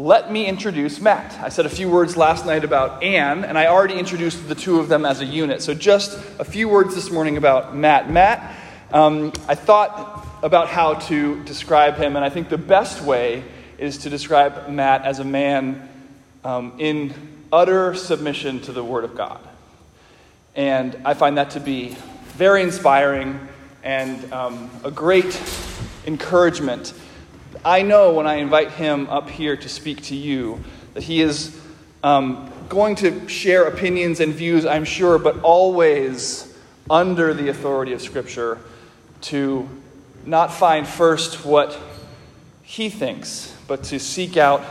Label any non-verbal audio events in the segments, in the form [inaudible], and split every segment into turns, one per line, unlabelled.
let me introduce Matt. I said a few words last night about Anne, and I already introduced the two of them as a unit. So, just a few words this morning about Matt. Matt, um, I thought about how to describe him, and I think the best way is to describe Matt as a man um, in utter submission to the Word of God. And I find that to be very inspiring and um, a great encouragement. I know when I invite him up here to speak to you that he is um, going to share opinions and views, I'm sure, but always under the authority of Scripture to not find first what he thinks, but to seek out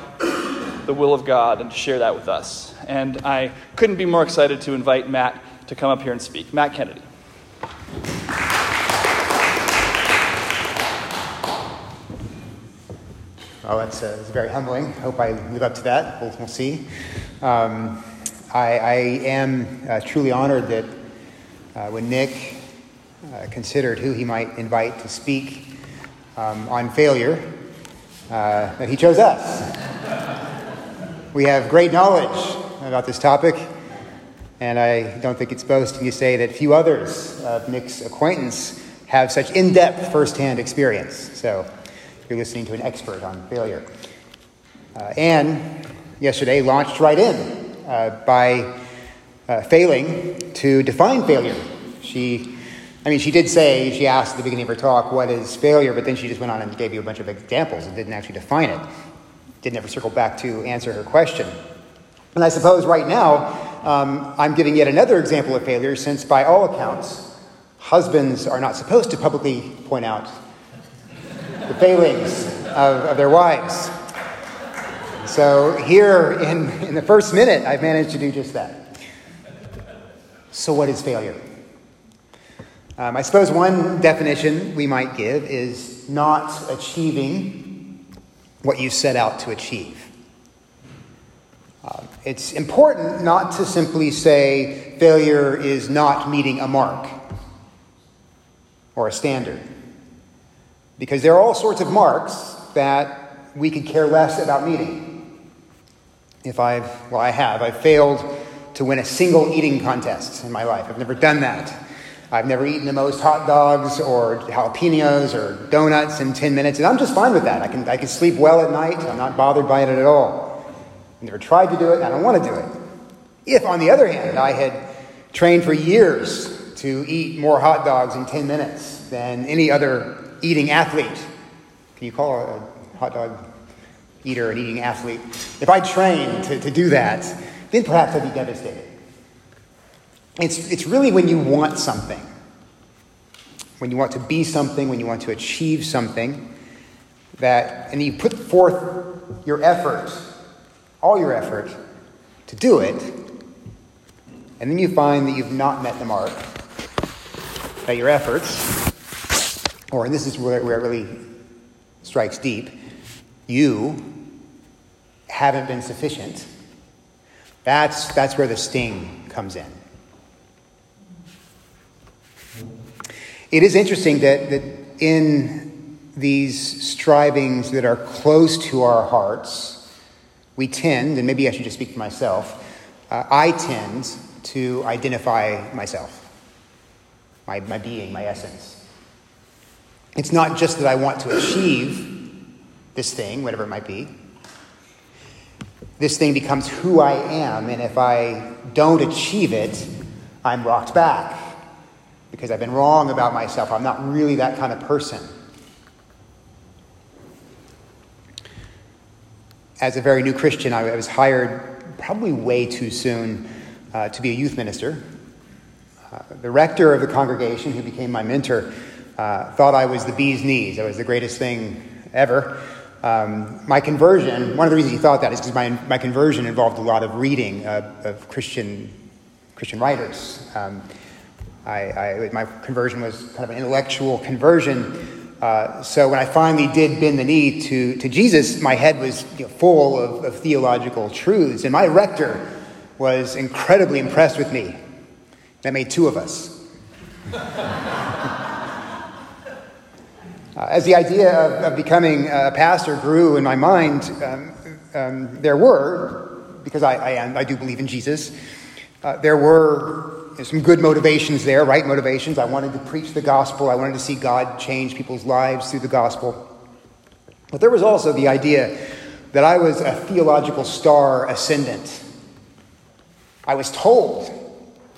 the will of God and to share that with us. And I couldn't be more excited to invite Matt to come up here and speak. Matt Kennedy.
Oh, that's, uh, very humbling. I Hope I live up to that. We'll, we'll see. Um, I, I, am uh, truly honored that uh, when Nick uh, considered who he might invite to speak um, on failure, uh, that he chose us. we have great knowledge about this topic, and I don't think it's boasting to say that few others of Nick's acquaintance have such in depth firsthand experience. So, you're listening to an expert on failure. Uh, Anne, yesterday, launched right in uh, by uh, failing to define failure. She, I mean, she did say, she asked at the beginning of her talk, what is failure? But then she just went on and gave you a bunch of examples and didn't actually define it. Didn't ever circle back to answer her question. And I suppose right now, um, I'm giving yet another example of failure, since by all accounts, husbands are not supposed to publicly point out the failings of, of their wives. So, here in, in the first minute, I've managed to do just that. So, what is failure? Um, I suppose one definition we might give is not achieving what you set out to achieve. Uh, it's important not to simply say failure is not meeting a mark or a standard. Because there are all sorts of marks that we could care less about meeting. If I've, well, I have, I've failed to win a single eating contest in my life. I've never done that. I've never eaten the most hot dogs or jalapenos or donuts in 10 minutes, and I'm just fine with that. I can, I can sleep well at night. I'm not bothered by it at all. I've never tried to do it, and I don't want to do it. If, on the other hand, I had trained for years to eat more hot dogs in 10 minutes than any other eating athlete. Can you call a hot dog eater an eating athlete? If I trained to, to do that, then perhaps I'd be devastated. It's, it's really when you want something, when you want to be something, when you want to achieve something, that, and you put forth your effort, all your effort, to do it, and then you find that you've not met the mark, that your efforts or, and this is where, it really strikes deep, you haven't been sufficient. That's, that's where the sting comes in. It is interesting that, that in these strivings that are close to our hearts, we tend, and maybe I should just speak for myself, uh, I tend to identify myself, my, my being, my essence. It's not just that I want to achieve this thing, whatever it might be. This thing becomes who I am, and if I don't achieve it, I'm rocked back because I've been wrong about myself. I'm not really that kind of person. As a very new Christian, I was hired probably way too soon uh, to be a youth minister. Uh, the rector of the congregation, who became my mentor, uh, thought I was the bee's knees. I was the greatest thing ever. Um, my conversion, one of the reasons he thought that is because my, my conversion involved a lot of reading uh, of Christian, Christian writers. Um, I, I, my conversion was kind of an intellectual conversion. Uh, so when I finally did bend the knee to, to Jesus, my head was you know, full of, of theological truths. And my rector was incredibly impressed with me. That made two of us. [laughs] Uh, as the idea of, of, becoming a pastor grew in my mind, um, um, there were, because I, I, am, I do believe in Jesus, uh, there were some good motivations there, right motivations. I wanted to preach the gospel, I wanted to see God change people's lives through the gospel. But there was also the idea that I was a theological star ascendant. I was told,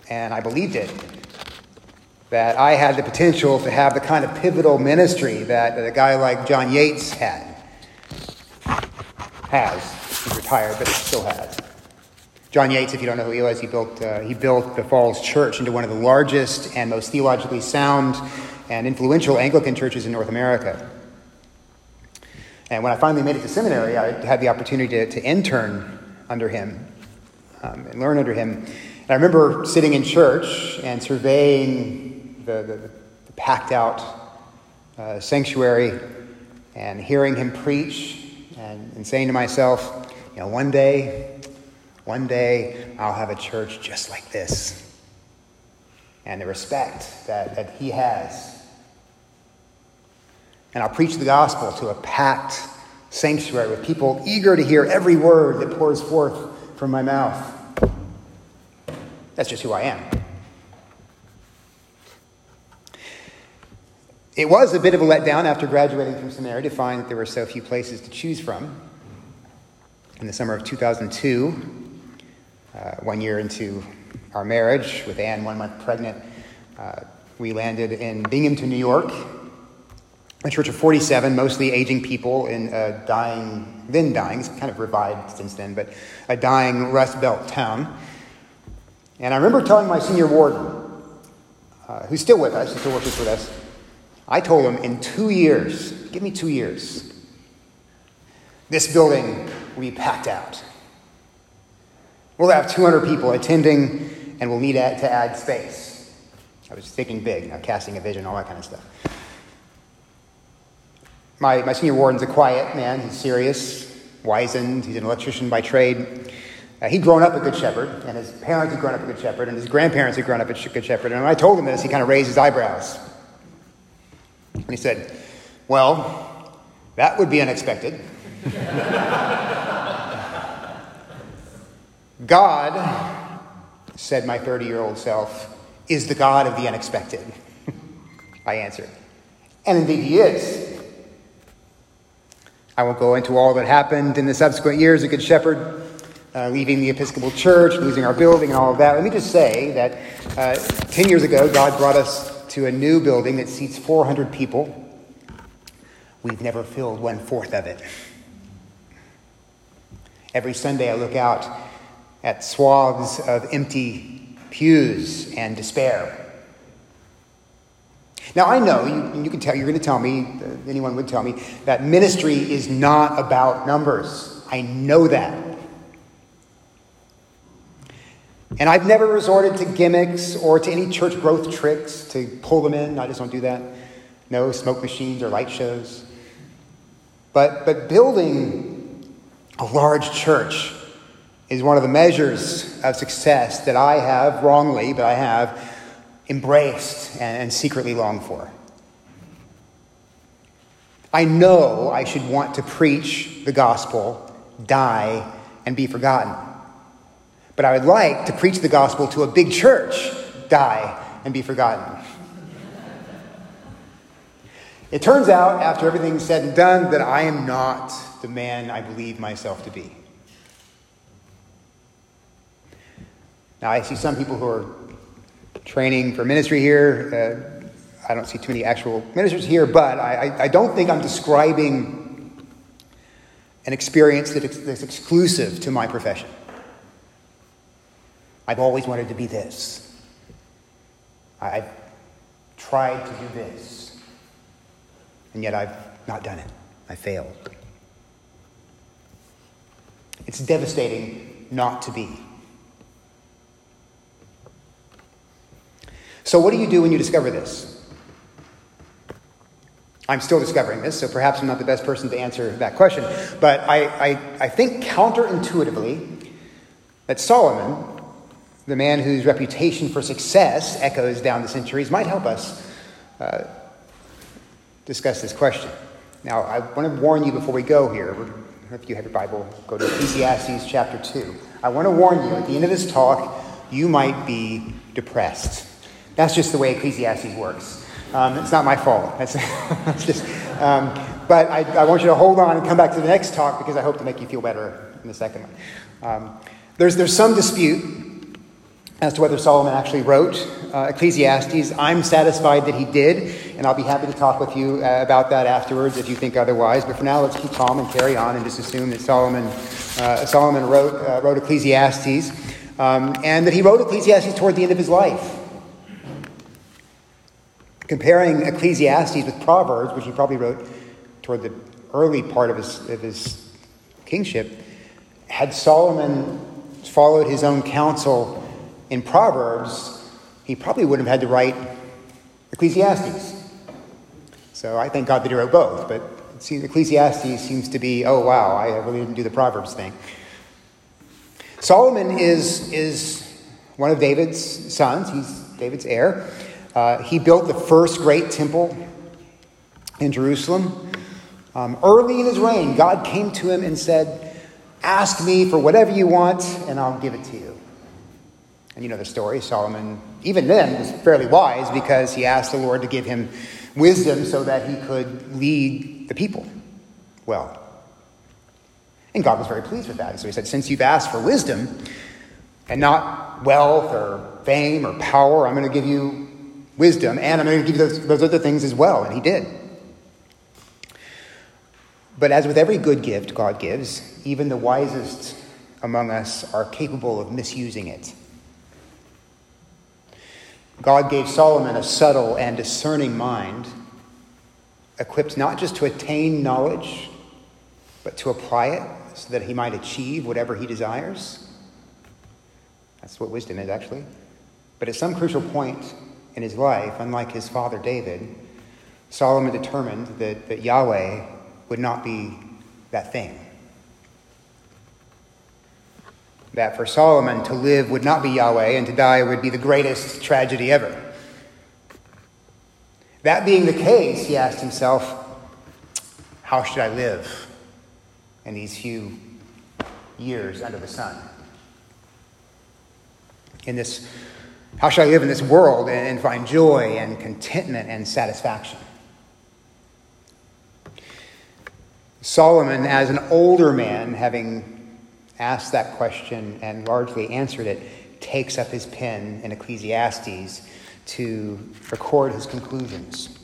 and I believed it, that I had the potential to have the kind of pivotal ministry that, that a guy like John Yates had. Has. He's retired, but still has. John Yates, if you don't know who he was, he built, uh, he built the Falls Church into one of the largest and most theologically sound and influential Anglican churches in North America. And when I finally made it to seminary, I had the opportunity to, to intern under him um, and learn under him. And I remember sitting in church and surveying the, the, the packed out uh, sanctuary and hearing him preach and, and saying to myself, you know, one day, one day I'll have a church just like this. And the respect that, that he has. And I'll preach the gospel to a packed sanctuary with people eager to hear every word that pours forth from my mouth. That's just who I am. It was a bit of a letdown after graduating from seminary to find that there were so few places to choose from. In the summer of 2002, uh, one year into our marriage, with Anne one month pregnant, uh, we landed in Binghamton, New York, a church of 47, mostly aging people in a dying, then dying, it's kind of revived since then, but a dying Rust Belt town. And I remember telling my senior warden, uh, who's still with us, he still works with us, I told him in two years, give me two years, this building will be packed out. We'll have 200 people attending and we'll need to add space. I was thinking big, you know, casting a vision, all that kind of stuff. My, my senior warden's a quiet man. He's serious, wizened. He's an electrician by trade. Uh, he'd grown up a Good Shepherd, and his parents had grown up a Good Shepherd, and his grandparents had grown up a Good Shepherd. And when I told him this, he kind of raised his eyebrows. And he said, Well, that would be unexpected. God, said my 30 year old self, is the God of the unexpected. I answered. And indeed, he is. I won't go into all that happened in the subsequent years of Good Shepherd, uh, leaving the Episcopal Church, losing our building, and all of that. Let me just say that uh, 10 years ago, God brought us to a new building that seats 400 people. We've never filled one fourth of it. Every Sunday, I look out at swaths of empty pews and despair. Now, I know, you, you can tell, you're going to tell me, uh, anyone would tell me, that ministry is not about numbers. I know that. And I've never resorted to gimmicks or to any church growth tricks to pull them in. I just don't do that. No smoke machines or light shows. But, but building a large church is one of the measures of success that I have, wrongly, but I have embraced and, and secretly longed for. I know I should want to preach the gospel, die, and be forgotten. But I would like to preach the gospel to a big church, die, and be forgotten. It turns out, after everything's said and done, that I am not the man I believe myself to be. Now, I see some people who are training for ministry here. Uh, I don't see too many actual ministers here, but I, I, don't think I'm describing an experience that's exclusive to my profession. I've always wanted to be this. I've tried to do this. And yet I've not done it. I failed. It's devastating not to be. So, what do you do when you discover this? I'm still discovering this, so perhaps I'm not the best person to answer that question. But I, I, I think counterintuitively that Solomon the man whose reputation for success echoes down the centuries, might help us uh, discuss this question. Now, I want to warn you before we go here. If you have your Bible, go to Ecclesiastes chapter 2. I want to warn you, at the end of this talk, you might be depressed. That's just the way Ecclesiastes works. Um, it's not my fault. That's, [laughs] that's just, um, but I, I, want you to hold on and come back to the next talk because I hope to make you feel better in the second one. Um, there's, there's some dispute as to whether Solomon actually wrote uh, Ecclesiastes. I'm satisfied that he did, and I'll be happy to talk with you uh, about that afterwards if you think otherwise. But for now, let's keep calm and carry on and just assume that Solomon, uh, Solomon wrote, uh, wrote Ecclesiastes um, and that he wrote Ecclesiastes toward the end of his life. Comparing Ecclesiastes with Proverbs, which he probably wrote toward the early part of his, of his kingship, had Solomon followed his own counsel in Proverbs, he probably wouldn't have had to write Ecclesiastes. So I thank God that he wrote both, but see, Ecclesiastes seems to be, oh wow, I really didn't do the Proverbs thing. Solomon is, is one of David's sons, he's David's heir. Uh, he built the first great temple in Jerusalem. Um, early in his reign, God came to him and said, Ask me for whatever you want, and I'll give it to you. And you know the story. Solomon, even then, was fairly wise because he asked the Lord to give him wisdom so that he could lead the people well. And God was very pleased with that. So he said, Since you've asked for wisdom and not wealth or fame or power, I'm going to give you wisdom and I'm going to give you those, those other things as well. And he did. But as with every good gift God gives, even the wisest among us are capable of misusing it. God gave Solomon a subtle and discerning mind, equipped not just to attain knowledge, but to apply it so that he might achieve whatever he desires. That's what wisdom is, actually. But at some crucial point in his life, unlike his father David, Solomon determined that, that Yahweh would not be that thing. That for Solomon to live would not be Yahweh and to die would be the greatest tragedy ever. That being the case, he asked himself, How should I live? in these few years under the sun. In this, how shall I live in this world and find joy and contentment and satisfaction? Solomon, as an older man, having asked that question and largely answered it, takes up his pen in Ecclesiastes to record his conclusions.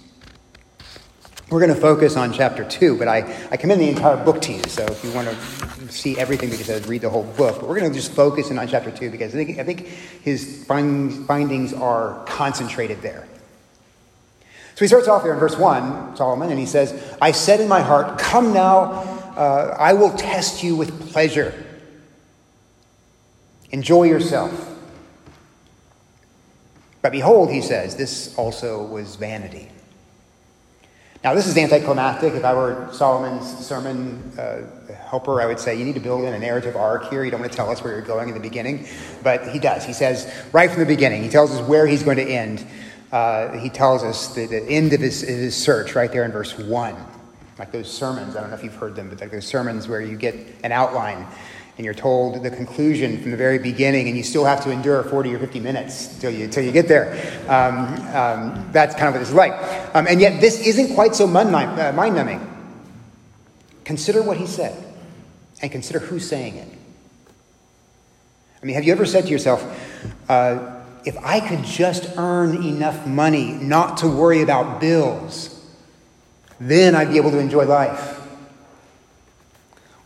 We're going to focus on chapter 2, but I, I commend the entire book to you. So if you want to see everything that he says, read the whole book. But we're going to just focus in on chapter 2 because I think, I think his findings, are concentrated there. So he starts off here in verse 1, Solomon, and he says, I said in my heart, Come now, uh, I will test you with pleasure. Enjoy yourself. But behold, he says, this also was vanity. Now, this is anticlimactic. If I were Solomon's sermon uh, helper, I would say you need to build in a narrative arc here. You don't want to tell us where you're going in the beginning. But he does. He says right from the beginning, he tells us where he's going to end. Uh, he tells us the, the end of his, his, search right there in verse 1. Like those sermons, I don't know if you've heard them, but like those sermons where you get an outline and you're told the conclusion from the very beginning, and you still have to endure 40 or 50 minutes till you, till you get there. Um, um, that's kind of what it's like. Um, and yet, this isn't quite so uh, mind numbing. Consider what he said, and consider who's saying it. I mean, have you ever said to yourself, uh, if I could just earn enough money not to worry about bills, then I'd be able to enjoy life?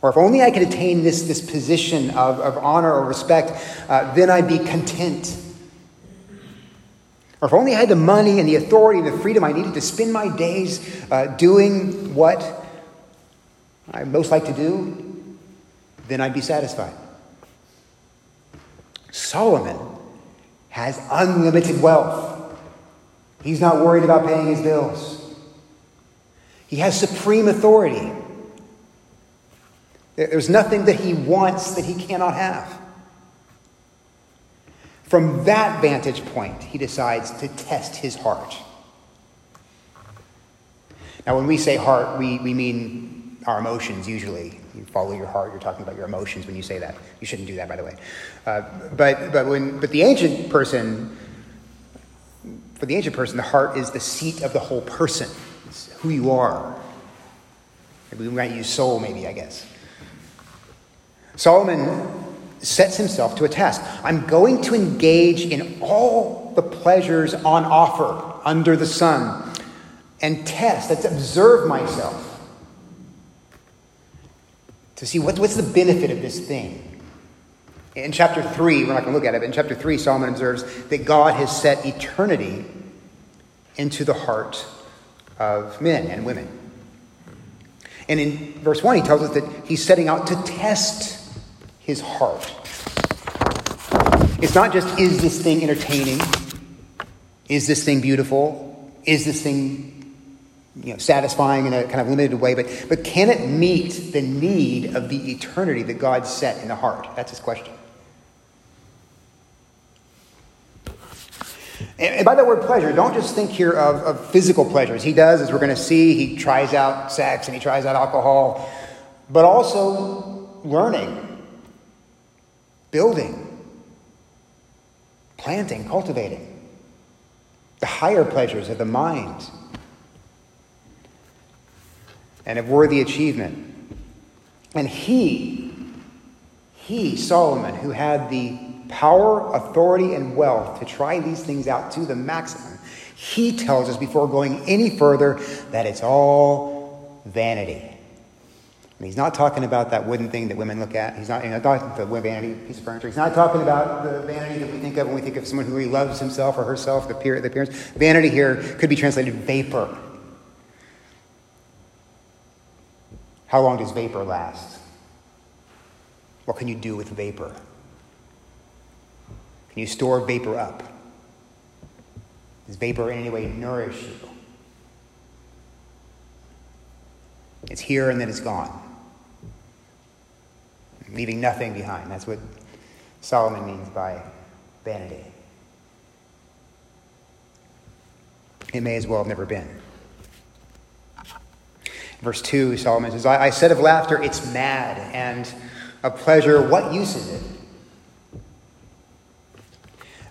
Or if only I could attain this, this position of, of honor or respect, uh, then I'd be content. Or if only I had the money and the authority and the freedom I needed to spend my days uh, doing what I most like to do, then I'd be satisfied. Solomon has unlimited wealth. He's not worried about paying his bills. He has supreme authority. There's nothing that he wants that he cannot have. From that vantage point, he decides to test his heart. Now, when we say heart, we, we mean our emotions usually. You follow your heart. You're talking about your emotions when you say that. You shouldn't do that, by the way. Uh, but, but, when, but the ancient person, for the ancient person, the heart is the seat of the whole person. It's who you are. We might use soul, maybe, I guess. Solomon sets himself to a task. I'm going to engage in all the pleasures on offer under the sun and test, let's observe myself to see what, what's the benefit of this thing. In chapter 3, we're not going to look at it, but in chapter 3, Solomon observes that God has set eternity into the heart of men and women. And in verse 1, he tells us that he's setting out to test his heart. It's not just, is this thing entertaining? Is this thing beautiful? Is this thing you know, satisfying in a kind of limited way, but, but can it meet the need of the eternity that God set in the heart? That's his question. And, by the word pleasure, don't just think here of, of physical pleasures. He does, as we're going to see, he tries out sex and he tries out alcohol, but also learning, building, planting, cultivating, the higher pleasures of the mind and of worthy achievement. And he, he, Solomon, who had the power, authority, and wealth to try these things out to the maximum, he tells us before going any further that it's all vanity. And he's not talking about that wooden thing that women look at. He's not, he's not talking about the vanity piece of furniture. He's not talking about the vanity that we think of when we think of someone who really loves himself or herself, the appearance. Vanity here could be translated vapor. How long does vapor last? What can you do with vapor? Can you store vapor up? Does vapor in any way nourish you? It's here and then it's gone, leaving nothing behind. That's what Solomon means by vanity. It may as well have never been. Verse 2, Solomon says, I, I said of laughter, it's mad, and of pleasure, what use is it?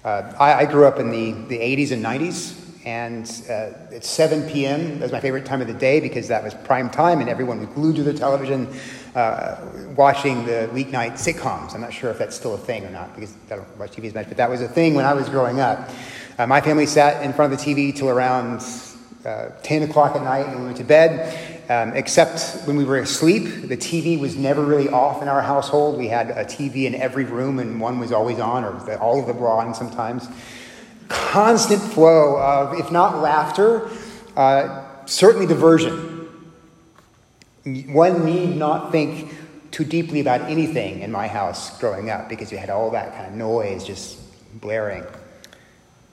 Uh, I, I, grew up in the, the 80s and 90s, and uh, it's 7 p.m. That was my favorite time of the day because that was prime time, and everyone was glued to the television uh, watching the weeknight sitcoms. I'm not sure if that's still a thing or not because I don't watch TV as much, but that was a thing when I was growing up. Uh, my family sat in front of the TV till around uh, 10 o'clock at night and we went to bed. Um, except when we were asleep, the TV was never really off in our household. We had a TV in every room, and one was always on, or all of them were on sometimes. Constant flow of, if not laughter, uh, certainly diversion. One need not think too deeply about anything in my house growing up because you had all that kind of noise just blaring.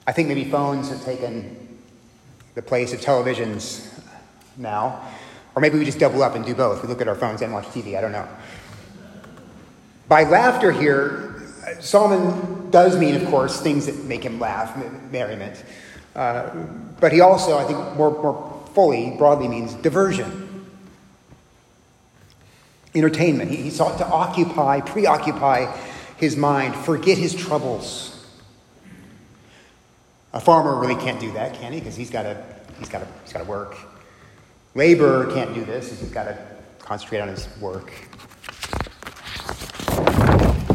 I think maybe phones have taken the place of televisions now. Or maybe we just double up and do both. We look at our phones and watch TV. I don't know. By laughter here, Solomon does mean, of course, things that make him laugh, merriment. Uh, but he also, I think, more, more fully, broadly means diversion, entertainment. He, he sought to occupy, preoccupy his mind, forget his troubles. A farmer really can't do that, can he? Because he's got to he's got to he's got to work. Laborer can't do this. He's got to concentrate on his work.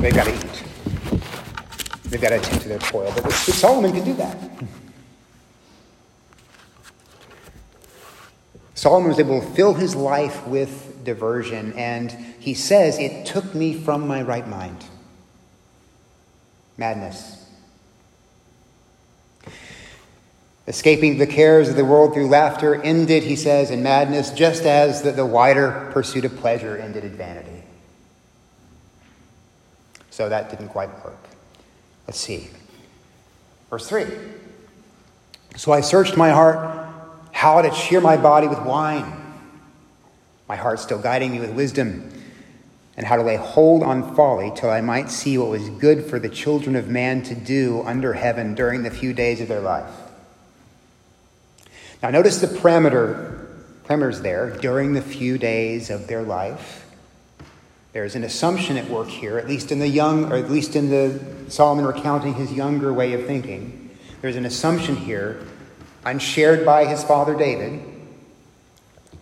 They've got to eat. They've got to attend to their toil. But, Solomon can do that. Solomon was able to fill his life with diversion, and he says, It took me from my right mind. Madness. Escaping the cares of the world through laughter ended, he says, in madness, just as the, the wider pursuit of pleasure ended in vanity. So that didn't quite work. Let's see. Verse 3. So I searched my heart how to cheer my body with wine, my heart still guiding me with wisdom, and how to lay hold on folly till I might see what was good for the children of man to do under heaven during the few days of their life. Now, notice the parameter, parameters there during the few days of their life. There's an assumption at work here, at least in the young, or at least in the Solomon recounting his younger way of thinking. There's an assumption here, unshared by his father David,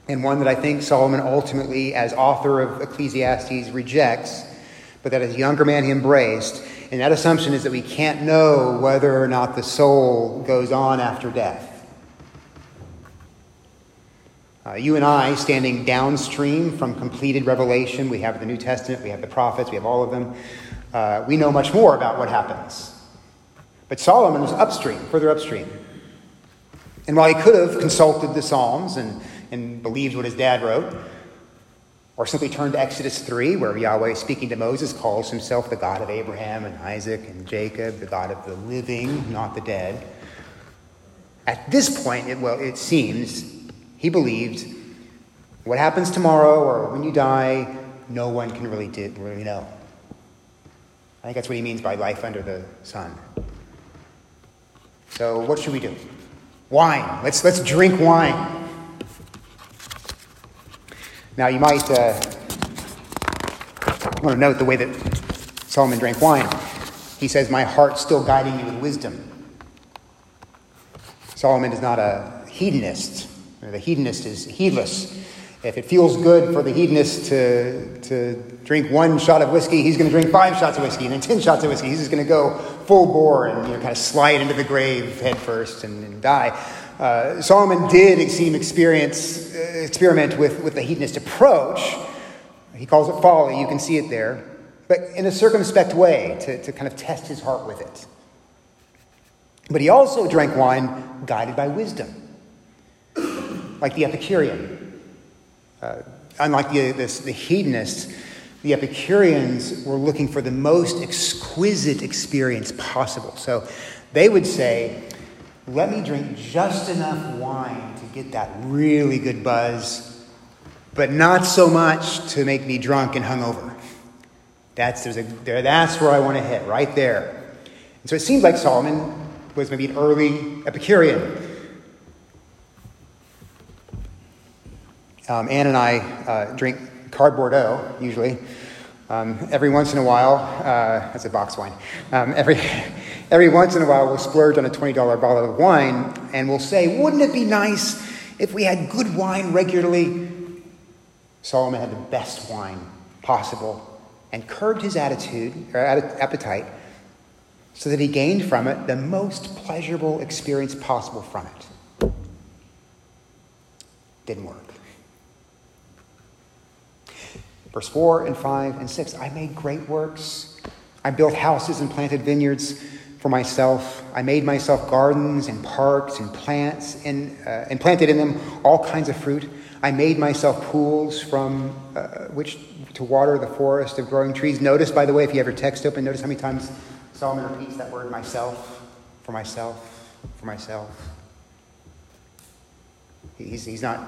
and one that I think Solomon ultimately, as author of Ecclesiastes, rejects, but that as a younger man he embraced. And that assumption is that we can't know whether or not the soul goes on after death. Uh, you and I, standing downstream from completed revelation, we have the New Testament, we have the prophets, we have all of them. Uh, we know much more about what happens. But Solomon was upstream, further upstream. And while he could have consulted the Psalms and, and believed what his dad wrote, or simply turned to Exodus 3, where Yahweh, speaking to Moses, calls himself the God of Abraham and Isaac and Jacob, the God of the living, not the dead. At this point, it, well, it seems he believed what happens tomorrow or when you die, no one can really, do, really know. I think that's what he means by life under the sun. So, what should we do? Wine. Let's, let's drink wine. Now, you might uh, want to note the way that Solomon drank wine. He says, My heart's still guiding me with wisdom. Solomon is not a hedonist. The hedonist is heedless. If it feels good for the hedonist to, to drink one shot of whiskey, he's going to drink five shots of whiskey and then ten shots of whiskey. He's just going to go full bore and you know, kind of slide into the grave head first and, and die. Uh, Solomon did seem experience, uh, experiment with, with the hedonist approach. He calls it folly. You can see it there. But in a circumspect way to, to kind of test his heart with it. But he also drank wine guided by wisdom like the Epicurean. Uh, unlike the, this, the hedonists, the Epicureans were looking for the most exquisite experience possible. So they would say, let me drink just enough wine to get that really good buzz, but not so much to make me drunk and hungover. That's, there's a, there, that's where I want to hit, right there. And so it seems like Solomon was maybe an early Epicurean. Um, Anne and I uh, drink cardboard O, usually. Um, every once in a while, uh, that's a box wine. Um, every, [laughs] every once in a while, we'll splurge on a $20 bottle of wine and we'll say, wouldn't it be nice if we had good wine regularly? Solomon had the best wine possible and curbed his attitude or appetite so that he gained from it the most pleasurable experience possible from it. Didn't work. Verse 4 and 5 and 6 I made great works. I built houses and planted vineyards for myself. I made myself gardens and parks and plants and, uh, and planted in them all kinds of fruit. I made myself pools from uh, which to water the forest of growing trees. Notice, by the way, if you have your text open, notice how many times Solomon repeats that word myself, for myself, for myself. He's, he's not,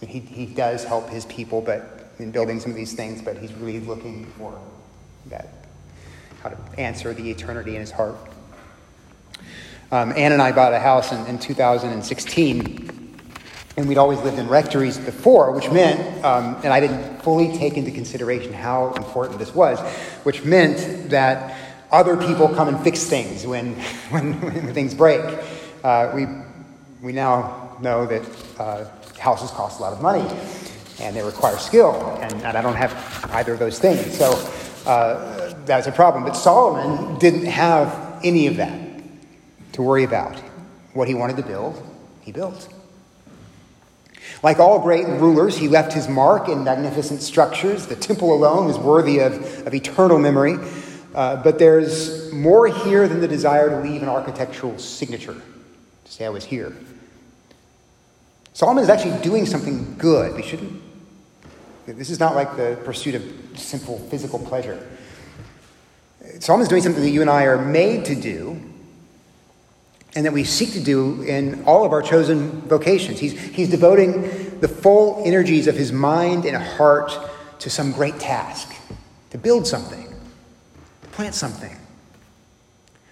he, he does help his people, but in building some of these things, but he's really looking for that, how to answer the eternity in his heart. Um, Anne and I bought a house in, in 2016, and we'd always lived in rectories before, which meant, um, and I didn't fully take into consideration how important this was, which meant that other people come and fix things when, [laughs] when, when things break. Uh, we, we now know that uh, houses cost a lot of money and they require skill, and, and I don't have either of those things. So uh, that's a problem. But Solomon didn't have any of that to worry about. What he wanted to build, he built. Like all great rulers, he left his mark in magnificent structures. The temple alone is worthy of, of eternal memory. Uh, but there's more here than the desire to leave an architectural signature, to say I was here. Solomon is actually doing something good. We shouldn't this is not like the pursuit of simple physical pleasure. Solomon is doing something that you and I are made to do and that we seek to do in all of our chosen vocations. He's, he's devoting the full energies of his mind and heart to some great task, to build something, to plant something.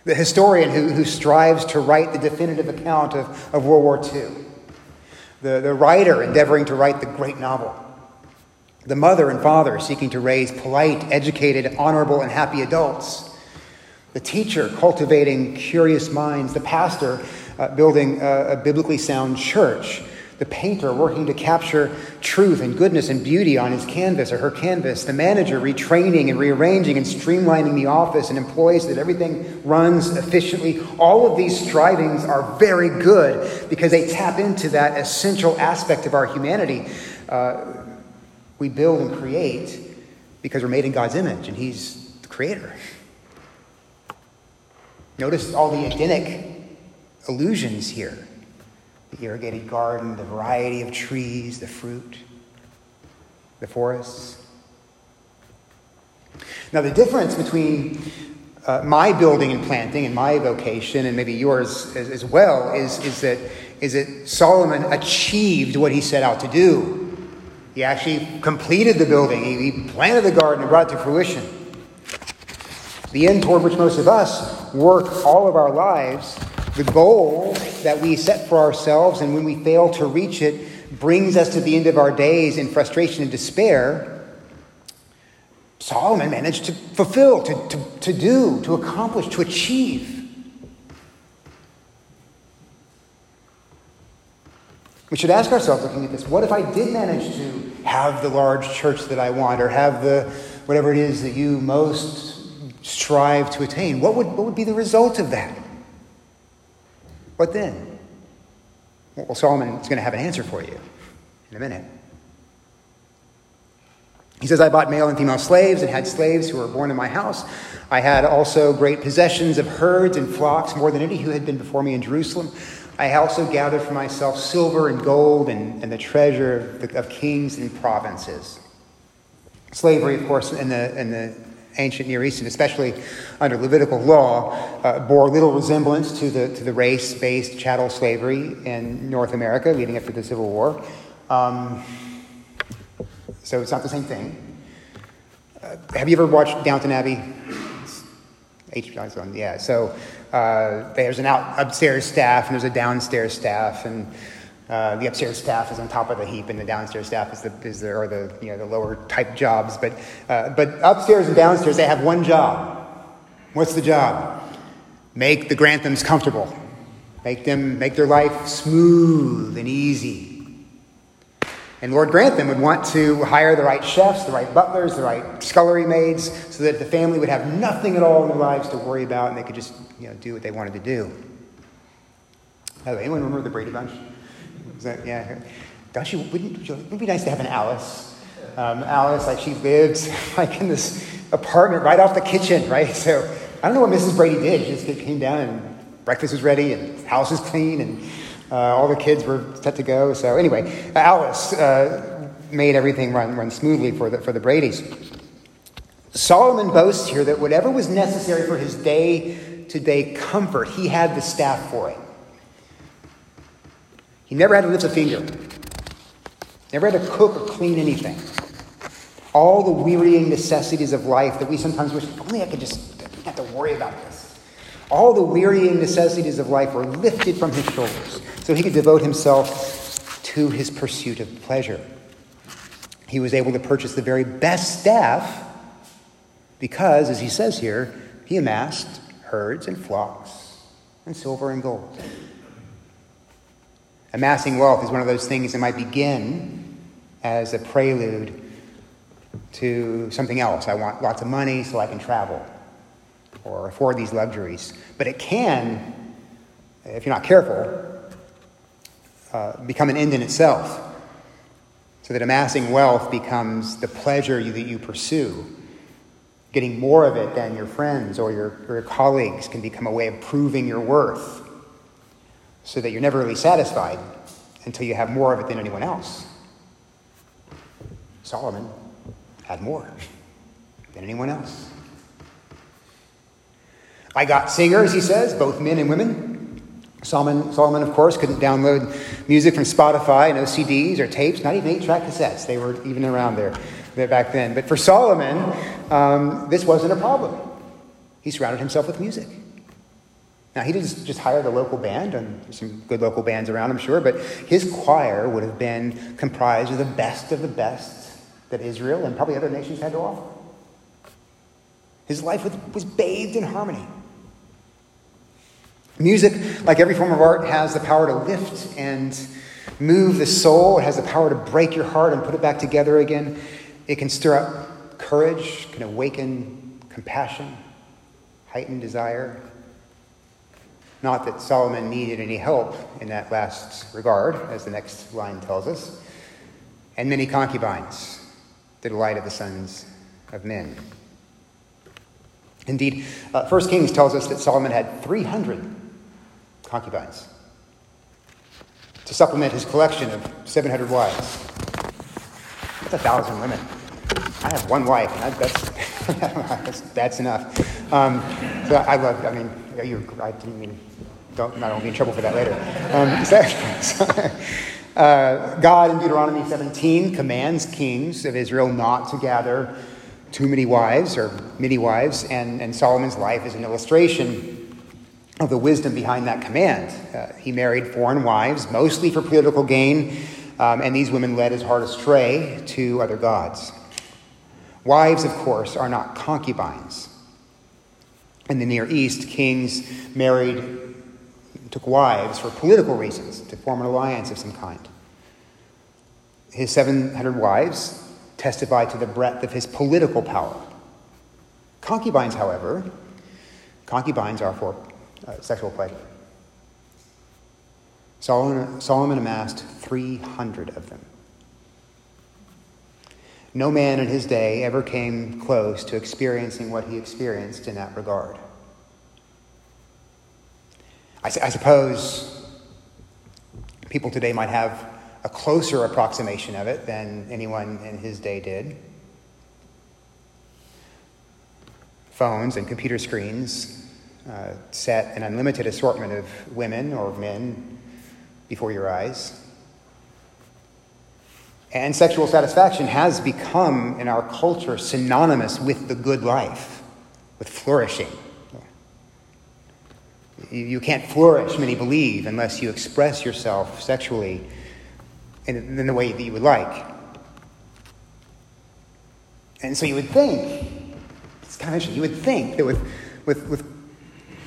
The historian who, who strives to write the definitive account of, of World War II, the, the writer endeavoring to write the great novel The mother and father seeking to raise polite, educated, honorable, and happy adults. The teacher cultivating curious minds. The pastor uh, building a, a biblically sound church the painter working to capture truth and goodness and beauty on his canvas or her canvas, the manager retraining and rearranging and streamlining the office and employees so that everything runs efficiently. All of these strivings are very good because they tap into that essential aspect of our humanity. Uh, we build and create because we're made in God's image and He's the creator. Notice all the Edenic allusions here the irrigated garden, the variety of trees, the fruit, the forests. Now, the difference between uh, my building and planting and my vocation, and maybe yours as, as, well, is, is, that, is that Solomon achieved what he set out to do. He actually completed the building, he, he planted the garden and brought it to fruition. The end toward which most of us work all of our lives the goal that we set for ourselves, and when we fail to reach it, brings us to the end of our days in frustration and despair, Solomon managed to fulfill, to, to, to do, to accomplish, to achieve. We should ask ourselves, looking at this, what if I did manage to have the large church that I want, or have the whatever it is that you most strive to attain? What would, what would be the result of that? What then? Well, Solomon is going to have an answer for you in a minute. He says, I bought male and female slaves and had slaves who were born in my house. I had also great possessions of herds and flocks, more than any who had been before me in Jerusalem. I also gathered for myself silver and gold and, and the treasure of, the, of kings and provinces. Slavery, of course, in the, in the ancient Near East, and especially under Levitical law, uh, bore little resemblance to the, to the race based chattel slavery in North America leading up to the Civil War. Um, so it's not the same thing. Uh, have you ever watched Downton Abbey? HBO, yeah. So uh, there's an out, upstairs staff and there's a downstairs staff, and uh, the upstairs staff is on top of the heap, and the downstairs staff is the, is the or the you know the lower type jobs. But uh, but upstairs and downstairs they have one job. What's the job? Make the Granthams comfortable. Make them make their life smooth and easy. And Lord Grantham would want to hire the right chefs, the right butlers, the right scullery maids, so that the family would have nothing at all in their lives to worry about, and they could just you know do what they wanted to do. Oh, anyone remember the Brady Bunch? That, yeah. Don't you, wouldn't, it would be nice to have an Alice. Um, Alice, like she lives [laughs] like in this apartment right off the kitchen, right? So I don't know what Mrs. Brady did. She just came down and breakfast was ready and the house was clean and all the kids were set to go. So anyway, Alice uh, made everything run, run smoothly for the, for the Brady's. Solomon boasts here that whatever was necessary for his day to day comfort, he had the staff for it. He never had to lift a finger, never had to cook or clean anything. All the wearying necessities of life that we sometimes wish, only I could just have to worry about this. All the wearying necessities of life were lifted from his shoulders so he could devote himself to his pursuit of pleasure. He was able to purchase the very best staff because, as he says here, he amassed herds and flocks and silver and gold. Amassing wealth is one of those things that might begin as a prelude to something else. I want lots of money so I can travel or afford these luxuries. But it can, if you're not careful, uh, become an end in itself. So that amassing wealth becomes the pleasure you, that you pursue. Getting more of it than your friends or your, or your colleagues can become a way of proving your worth so that you're never really satisfied until you have more of it than anyone else. Solomon had more than anyone else. I got singers, he says, both men and women. Solomon, Solomon, of course, couldn't download music from Spotify, no CDs or tapes, not even eight track cassettes. They were even around there, there back then. But for Solomon, um, this wasn't a problem. He surrounded himself with music. Now, he didn't just hire the local band, and there's some good local bands around, I'm sure, but his choir would have been comprised of the best of the best that Israel and probably other nations had to offer. His life was bathed in harmony. Music, like every form of art, has the power to lift and move the soul. It has the power to break your heart and put it back together again. It can stir up courage, can awaken compassion, heighten desire. Not that Solomon needed any help in that last regard, as the next line tells us. And many concubines, the delight of the sons of men. Indeed, uh, 1 Kings tells us that Solomon had 300 concubines to supplement his collection of 700 wives. That's a thousand women. I have one wife, and I, that's, [laughs] that's, enough. Um, so I love, I mean, you, I didn't mean, don't, I don't be in trouble for that later. Um, [laughs] so, [laughs] uh, God in Deuteronomy 17 commands kings of Israel not to gather too many wives or many wives, and, and Solomon's life is an illustration of the wisdom behind that command. Uh, he married foreign wives, mostly for political gain, um, and these women led his heart astray to other gods. Wives, of course, are not concubines. In the Near East, kings married, took wives for political reasons, to form an alliance of some kind. His 700 wives testify to the breadth of his political power. Concubines, however, concubines are for uh, sexual pleasure. Solomon, Solomon amassed 300 of them. No man in his day ever came close to experiencing what he experienced in that regard. I, I suppose people today might have a closer approximation of it than anyone in his day did. Phones and computer screens uh, set an unlimited assortment of women or men before your eyes. And sexual satisfaction has become, in our culture, synonymous with the good life, with flourishing. You can't flourish, many believe, unless you express yourself sexually in, in the way that you would like. And so you would think, it's kind of interesting, you would think that with, with, with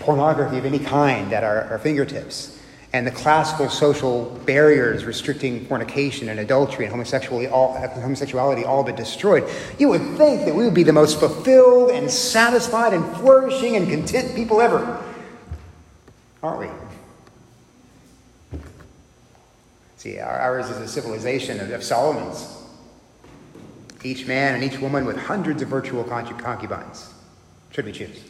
pornography of any kind at our, our fingertips, and the classical social barriers restricting fornication and adultery and homosexuality all, homosexuality all but destroyed, you would think that we would be the most fulfilled and satisfied and flourishing and content people ever. Aren't we? See, ours is a civilization of, of Solomon's. Each man and each woman with hundreds of virtual concubines, should we choose.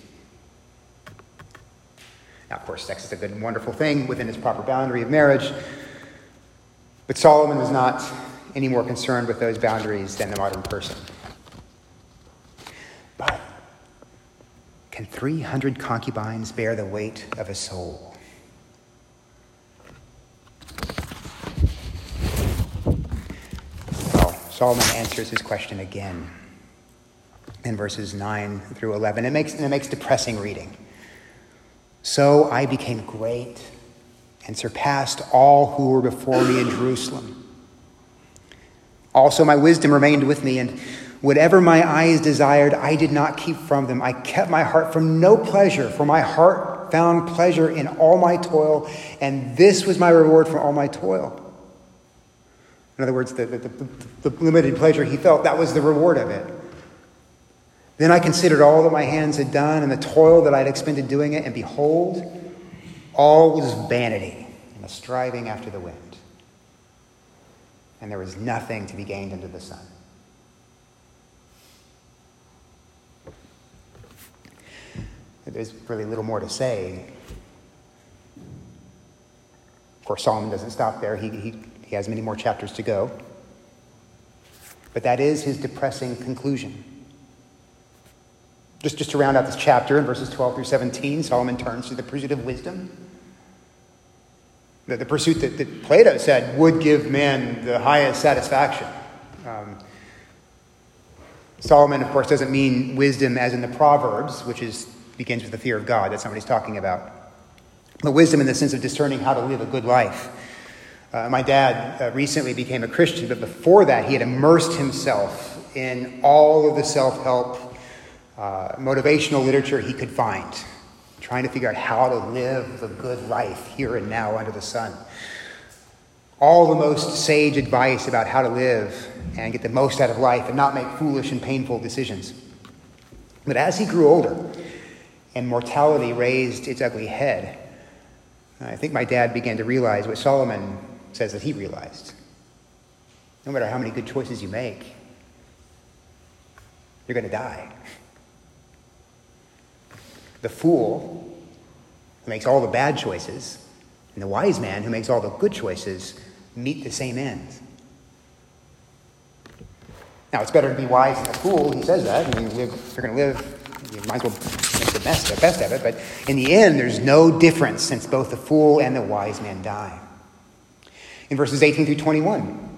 Now, of course, sex is a good and wonderful thing within its proper boundary of marriage, but Solomon was not any more concerned with those boundaries than the modern person. But can 300 concubines bear the weight of a soul? Well, Solomon answers his question again in verses 9 through 11. It makes, it makes depressing reading. So I became great and surpassed all who were before me in Jerusalem. Also, my wisdom remained with me, and whatever my eyes desired, I did not keep from them. I kept my heart from no pleasure, for my heart found pleasure in all my toil, and this was my reward for all my toil. In other words, the, the, the, the limited pleasure he felt, that was the reward of it. Then I considered all that my hands had done and the toil that I had expended doing it, and behold, all was vanity and a striving after the wind. And there was nothing to be gained under the sun. There's really little more to say. Of course, Solomon doesn't stop there, he, he, he has many more chapters to go. But that is his depressing conclusion. Just, just to round out this chapter, in verses 12 through 17, Solomon turns to the pursuit of wisdom. The, the pursuit that, that, Plato said would give man the highest satisfaction. Um, Solomon, of course, doesn't mean wisdom as in the Proverbs, which is, begins with the fear of God. That's not what he's talking about. But wisdom in the sense of discerning how to live a good life. Uh, my dad uh, recently became a Christian, but before that, he had immersed himself in all of the self help, uh, motivational literature he could find, trying to figure out how to live the good life here and now under the sun. All the most sage advice about how to live and get the most out of life and not make foolish and painful decisions. But as he grew older and mortality raised its ugly head, I think my dad began to realize what Solomon says that he realized. No matter how many good choices you make, you're going to die. The fool who makes all the bad choices and the wise man who makes all the good choices meet the same end. Now, it's better to be wise than a fool. He says that. I mean, if you're going to live, you might as well make the best, the best of it. But in the end, there's no difference since both the fool and the wise man die. In verses 18 through 21,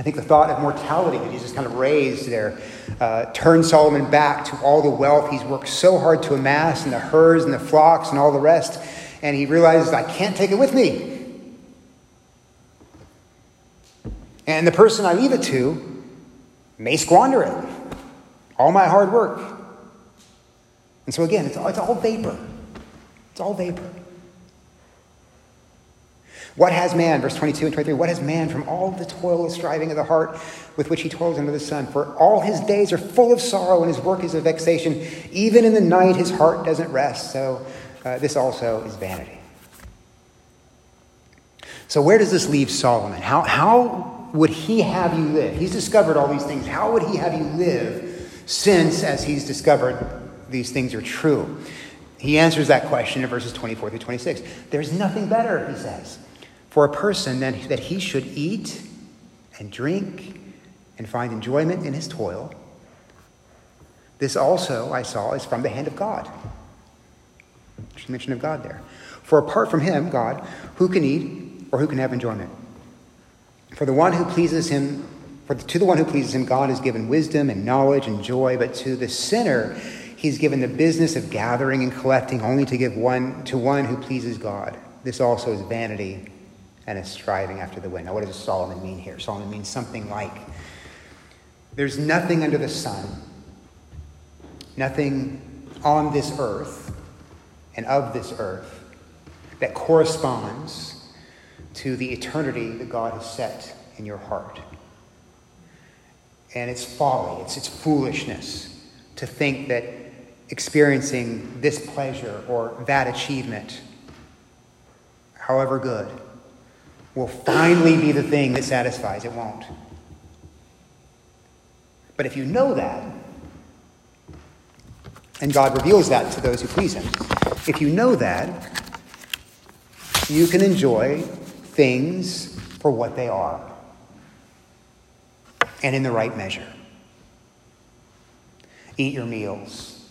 I think the thought of mortality that Jesus kind of raised there uh, turned Solomon back to all the wealth he's worked so hard to amass, and the herds and the flocks and all the rest. And he realizes, I can't take it with me. And the person I leave it to may squander it. All my hard work. And so, again, it's, it's all vapor. It's all vapor. What has man, verse 22 and 23, what has man from all the toil and striving of the heart with which he toils under the sun? For all his days are full of sorrow and his work is a vexation. Even in the night, his heart doesn't rest. So, uh, this also is vanity. So, where does this leave Solomon? How, how would he have you live? He's discovered all these things. How would he have you live since, as he's discovered, these things are true? He answers that question in verses 24 through 26. There's nothing better, he says, for a person than that he should eat and drink and find enjoyment in his toil. This also, I saw, is from the hand of God. There's a mention of God there. For apart from him, God, who can eat or who can have enjoyment? For the one who pleases him, for to the one who pleases him, God has given wisdom and knowledge and joy, but to the sinner, he's given the business of gathering and collecting only to give one to one who pleases God. This also is vanity and is striving after the wind. Now, what does Solomon mean here? Solomon means something like there's nothing under the sun, nothing on this earth and of this earth that corresponds to the eternity that God has set in your heart. And it's folly, it's, it's foolishness to think that experiencing this pleasure or that achievement, however good, will finally be the thing that satisfies. It won't. But if you know that, and God reveals that to those who please Him, if you know that, you can enjoy things for what they are and in the right measure. Eat your meals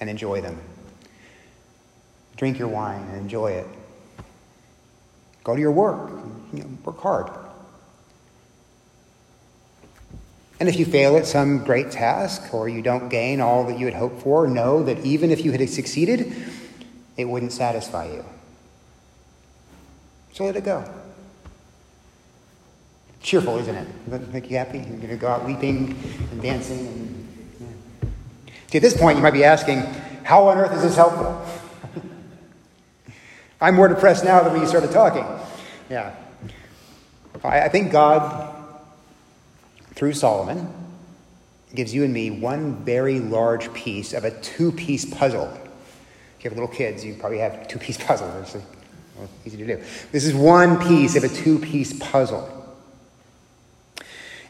and enjoy them. Drink your wine and enjoy it. Go to your work, you know, work hard. And if you fail at some great task or you don't gain all that you had hoped for, know that even if you had succeeded, it wouldn't satisfy you. So let it go. Cheerful, isn't it? Does that make you happy? You're going to go out leaping and dancing. And, yeah. See, at this point, you might be asking, how on earth is this helpful? I'm more depressed now than when you started talking. Yeah. I, think God, through Solomon, gives you and me one very large piece of a two piece puzzle. If you have little kids, you probably have two piece [laughs] puzzles easy to do. This is one piece of a two piece puzzle.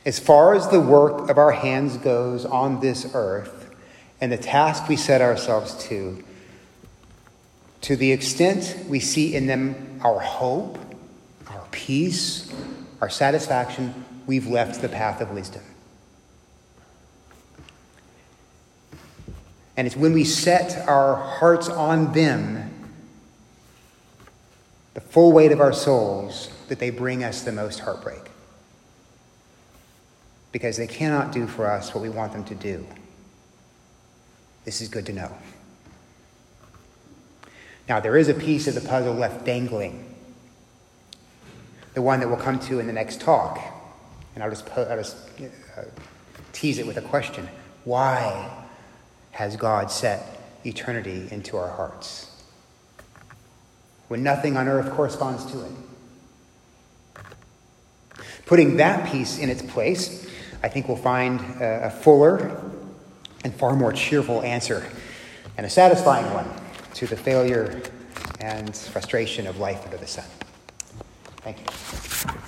As far as the work of our hands goes on this earth and the task we set ourselves to, to the extent we see in them our hope, our peace, our satisfaction, we've left the path of wisdom. And it's when we set our hearts on them the full weight of our souls, that they bring us the most heartbreak. Because they cannot do for us what we want them to do. This is good to know. Now, there is a piece of the puzzle left dangling, the one that we'll come to in the next talk. And I'll just, I'll just uh, tease it with a question Why has God set eternity into our hearts? When nothing on earth corresponds to it. Putting that piece in its place, I think we'll find a fuller and far more cheerful answer and a satisfying one to the failure and frustration of life under the sun. Thank you.